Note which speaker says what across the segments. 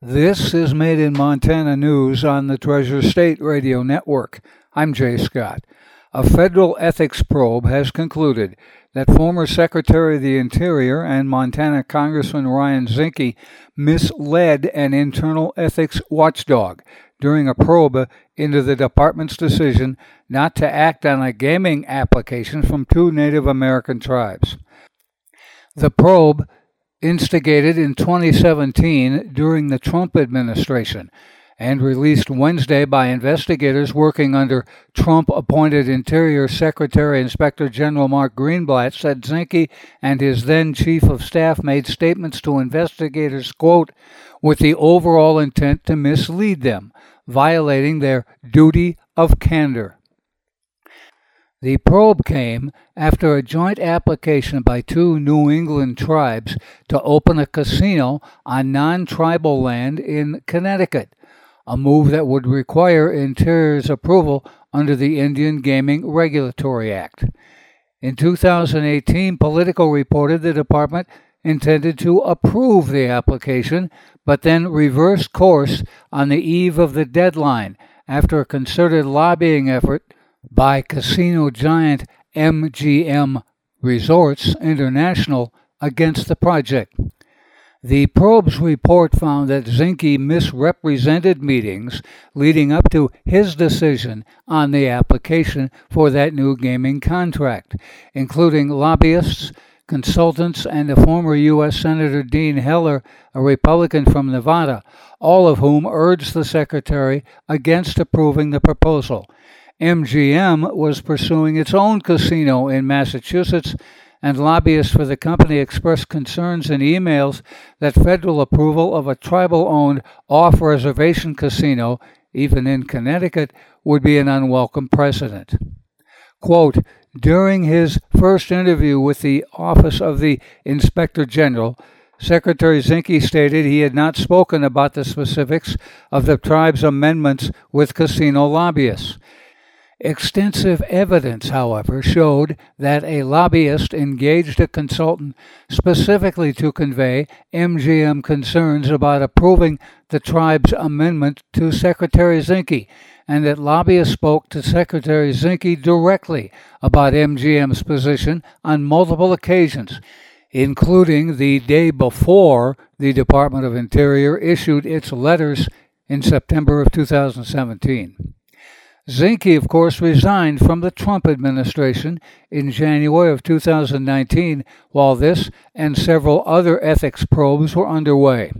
Speaker 1: This is Made in Montana News on the Treasure State Radio Network. I'm Jay Scott. A federal ethics probe has concluded that former Secretary of the Interior and Montana Congressman Ryan Zinke misled an internal ethics watchdog during a probe into the department's decision not to act on a gaming application from two Native American tribes. The probe instigated in 2017 during the Trump administration and released Wednesday by investigators working under Trump appointed Interior Secretary Inspector General Mark Greenblatt said Zinke and his then Chief of Staff made statements to investigators, quote, with the overall intent to mislead them, violating their duty of candor. The probe came after a joint application by two New England tribes to open a casino on non tribal land in Connecticut, a move that would require Interior's approval under the Indian Gaming Regulatory Act. In 2018, Politico reported the department intended to approve the application, but then reversed course on the eve of the deadline after a concerted lobbying effort by casino giant MGM Resorts International against the project. The probe's report found that Zinke misrepresented meetings leading up to his decision on the application for that new gaming contract, including lobbyists, consultants, and the former U.S. Senator Dean Heller, a Republican from Nevada, all of whom urged the Secretary against approving the proposal. MGM was pursuing its own casino in Massachusetts, and lobbyists for the company expressed concerns in emails that federal approval of a tribal owned off reservation casino, even in Connecticut, would be an unwelcome precedent. Quote, during his first interview with the Office of the Inspector General, Secretary Zinke stated he had not spoken about the specifics of the tribe's amendments with casino lobbyists. Extensive evidence, however, showed that a lobbyist engaged a consultant specifically to convey MGM concerns about approving the tribe's amendment to Secretary Zinke, and that lobbyists spoke to Secretary Zinke directly about MGM's position on multiple occasions, including the day before the Department of Interior issued its letters in September of 2017. Zinke, of course, resigned from the Trump administration in January of 2019 while this and several other ethics probes were underway.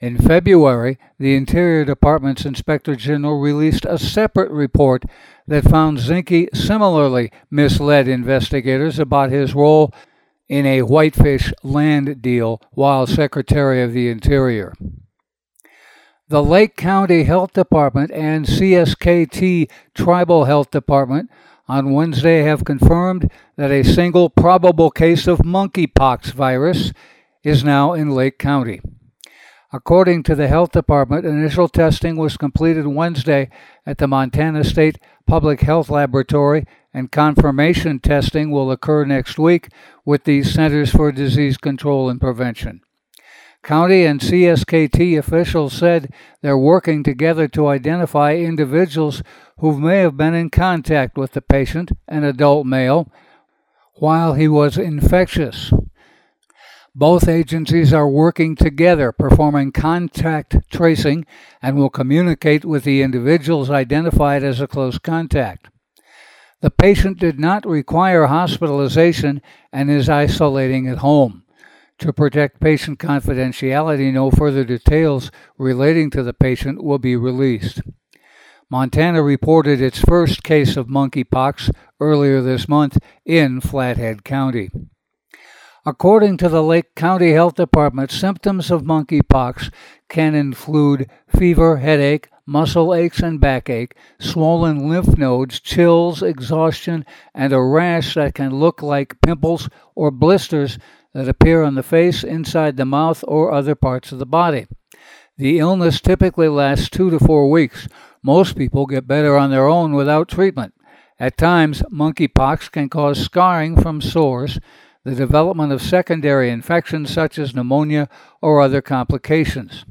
Speaker 1: In February, the Interior Department's Inspector General released a separate report that found Zinke similarly misled investigators about his role in a whitefish land deal while Secretary of the Interior. The Lake County Health Department and CSKT Tribal Health Department on Wednesday have confirmed that a single probable case of monkeypox virus is now in Lake County. According to the health department, initial testing was completed Wednesday at the Montana State Public Health Laboratory, and confirmation testing will occur next week with the Centers for Disease Control and Prevention. County and CSKT officials said they're working together to identify individuals who may have been in contact with the patient, an adult male, while he was infectious. Both agencies are working together, performing contact tracing, and will communicate with the individuals identified as a close contact. The patient did not require hospitalization and is isolating at home. To protect patient confidentiality, no further details relating to the patient will be released. Montana reported its first case of monkeypox earlier this month in Flathead County. According to the Lake County Health Department, symptoms of monkeypox can include fever, headache, muscle aches and backache, swollen lymph nodes, chills, exhaustion, and a rash that can look like pimples or blisters that appear on the face, inside the mouth, or other parts of the body. The illness typically lasts two to four weeks. Most people get better on their own without treatment. At times, monkeypox can cause scarring from sores, the development of secondary infections such as pneumonia or other complications.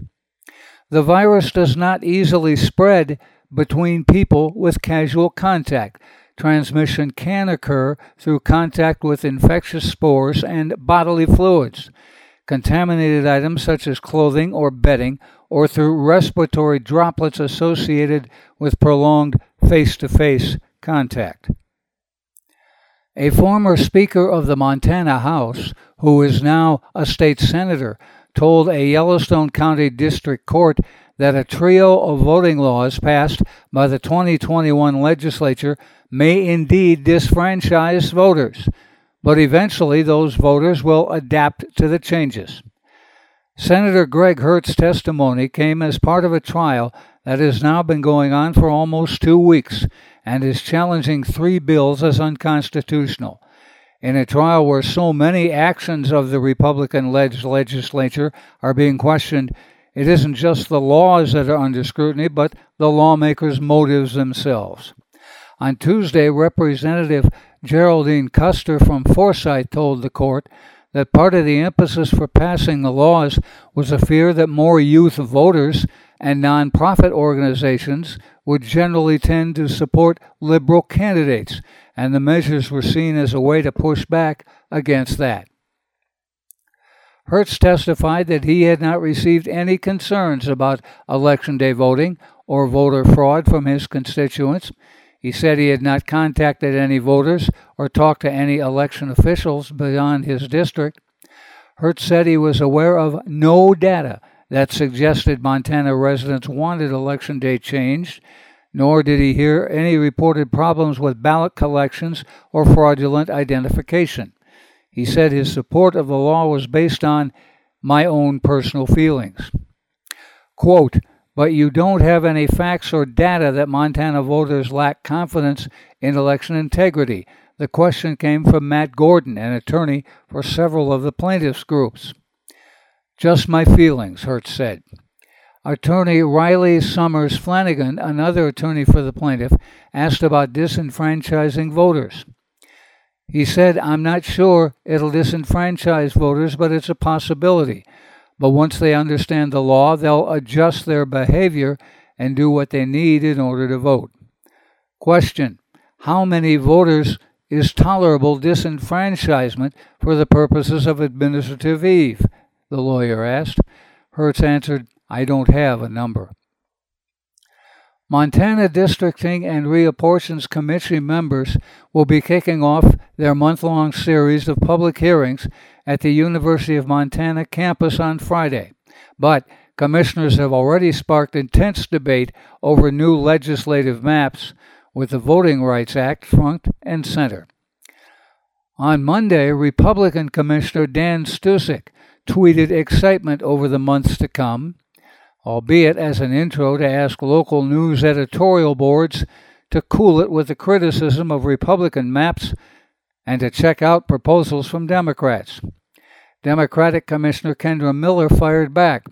Speaker 1: the virus does not easily spread between people with casual contact. Transmission can occur through contact with infectious spores and bodily fluids, contaminated items such as clothing or bedding, or through respiratory droplets associated with prolonged face to face contact. A former Speaker of the Montana House, who is now a state senator, told a Yellowstone County District Court that a trio of voting laws passed by the 2021 legislature may indeed disfranchise voters, but eventually those voters will adapt to the changes. Senator Greg Hertz's testimony came as part of a trial that has now been going on for almost two weeks and is challenging three bills as unconstitutional. In a trial where so many actions of the Republican led legislature are being questioned, it isn't just the laws that are under scrutiny, but the lawmakers' motives themselves. On Tuesday, Representative Geraldine Custer from Forsyth told the court that part of the impetus for passing the laws was a fear that more youth voters and nonprofit organizations would generally tend to support liberal candidates, and the measures were seen as a way to push back against that. Hertz testified that he had not received any concerns about Election Day voting or voter fraud from his constituents. He said he had not contacted any voters or talked to any election officials beyond his district. Hertz said he was aware of no data that suggested Montana residents wanted Election Day changed, nor did he hear any reported problems with ballot collections or fraudulent identification. He said his support of the law was based on my own personal feelings. Quote, but you don't have any facts or data that Montana voters lack confidence in election integrity. The question came from Matt Gordon, an attorney for several of the plaintiffs' groups. Just my feelings, Hertz said. Attorney Rylee Sommers Flanagan, another attorney for the plaintiff, asked about disenfranchising voters. He said, I'm not sure it'll disenfranchise voters, but it's a possibility. But once they understand the law, they'll adjust their behavior and do what they need in order to vote. Question How many voters is tolerable disenfranchisement for the purposes of administrative eve? The lawyer asked. Hertz answered, I don't have a number. Montana Districting and Reapportions Committee members will be kicking off their month long series of public hearings at the University of Montana campus on Friday. But commissioners have already sparked intense debate over new legislative maps with the Voting Rights Act front and center. On Monday, Republican Commissioner Dan Stusek tweeted excitement over the months to come albeit as an intro to ask local news editorial boards to cool it with the criticism of Republican maps and to check out proposals from Democrats. Democratic Commissioner Kendra Miller fired back.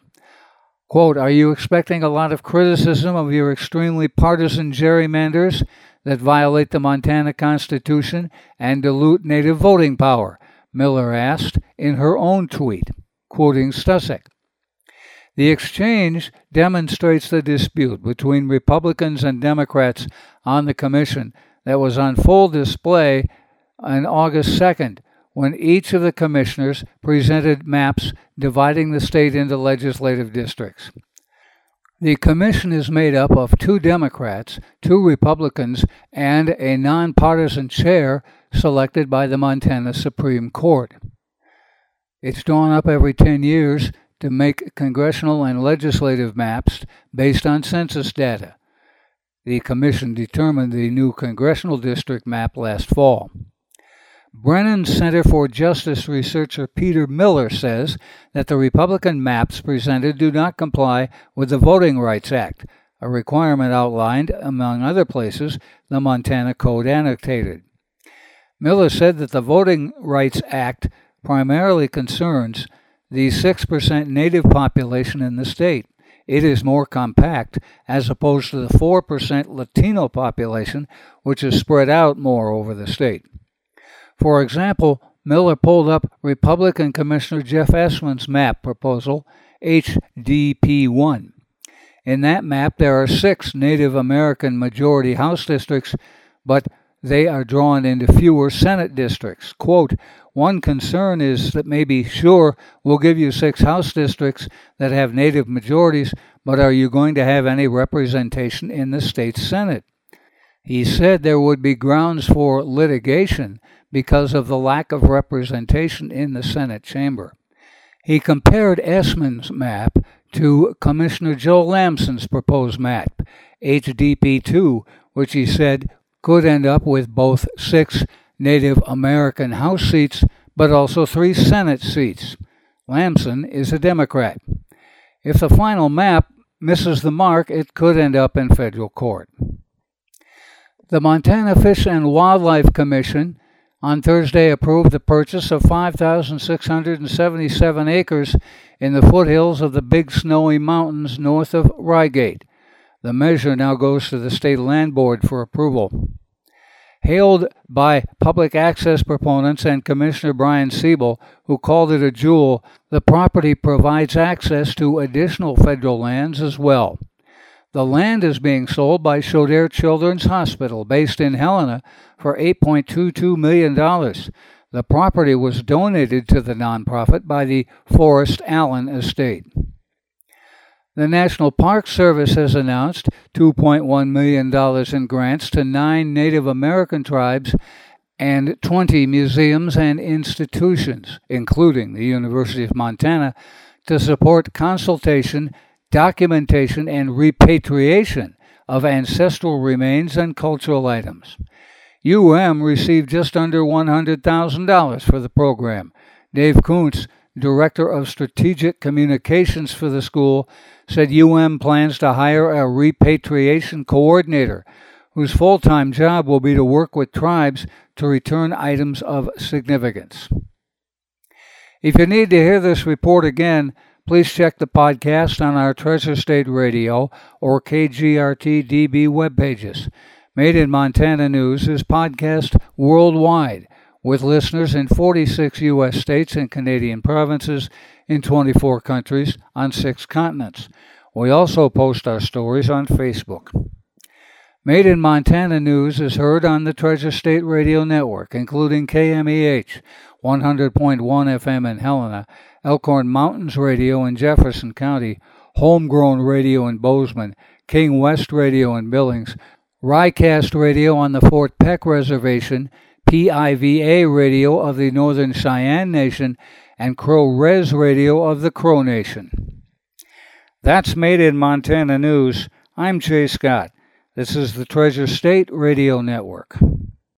Speaker 1: Quote, Are you expecting a lot of criticism of your extremely partisan gerrymanders that violate the Montana Constitution and dilute native voting power? Miller asked in her own tweet, quoting Stusek. The exchange demonstrates the dispute between Republicans and Democrats on the commission that was on full display on August 2nd when each of the commissioners presented maps dividing the state into legislative districts. The commission is made up of two Democrats, two Republicans, and a nonpartisan chair selected by the Montana Supreme Court. It's drawn up every 10 years to make congressional and legislative maps based on census data. The Commission determined the new congressional district map last fall. Brennan Center for Justice researcher Peter Miller says that the Republican maps presented do not comply with the Voting Rights Act, a requirement outlined, among other places, the Montana Code annotated. Miller said that the Voting Rights Act primarily concerns the 6% native population in the state. It is more compact as opposed to the 4% Latino population, which is spread out more over the state. For example, Miller pulled up Republican Commissioner Jeff Essman's map proposal, HDP 1. In that map, there are six Native American majority House districts, but they are drawn into fewer Senate districts. Quote, one concern is that maybe, sure, we'll give you six House districts that have Native majorities, but are you going to have any representation in the state Senate? He said there would be grounds for litigation because of the lack of representation in the Senate chamber. He compared Essman's map to Commissioner Joe Lamson's proposed map, HDP 2, which he said could end up with both six Native American House seats, but also three Senate seats. Lamson is a Democrat. If the final map misses the mark, it could end up in federal court. The Montana Fish and Wildlife Commission on Thursday approved the purchase of 5,677 acres in the foothills of the Big Snowy Mountains north of Ryegate. The measure now goes to the State Land Board for approval. Hailed by public access proponents and Commissioner Brian Cebull, who called it a jewel, the property provides access to additional federal lands as well. The land is being sold by Shodair Children's Hospital, based in Helena, for $8.22 million. The property was donated to the nonprofit by the Forrest Allen Estate. The National Park Service has announced $2.1 million in grants to nine Native American tribes and 20 museums and institutions, including the University of Montana, to support consultation, documentation, and repatriation of ancestral remains and cultural items. UM received just under $100,000 for the program. Dave Kuntz, Director of Strategic Communications for the school, said UM plans to hire a repatriation coordinator whose full time job will be to work with tribes to return items of significance. If you need to hear this report again, please check the podcast on our Treasure State Radio or KGRT DB web pages. Made in Montana News is podcast worldwide with listeners in 46 U.S. states and Canadian provinces in 24 countries on six continents. We also post our stories on Facebook. Made in Montana News is heard on the Treasure State Radio Network, including KMEH 100.1 FM in Helena, Elkhorn Mountains Radio in Jefferson County, Homegrown Radio in Bozeman, King West Radio in Billings, Rycast Radio on the Fort Peck Reservation, PIVA Radio of the Northern Cheyenne Nation, and Crow Res Radio of the Crow Nation. That's Made in Montana News. I'm Jay Scott. This is the Treasure State Radio Network.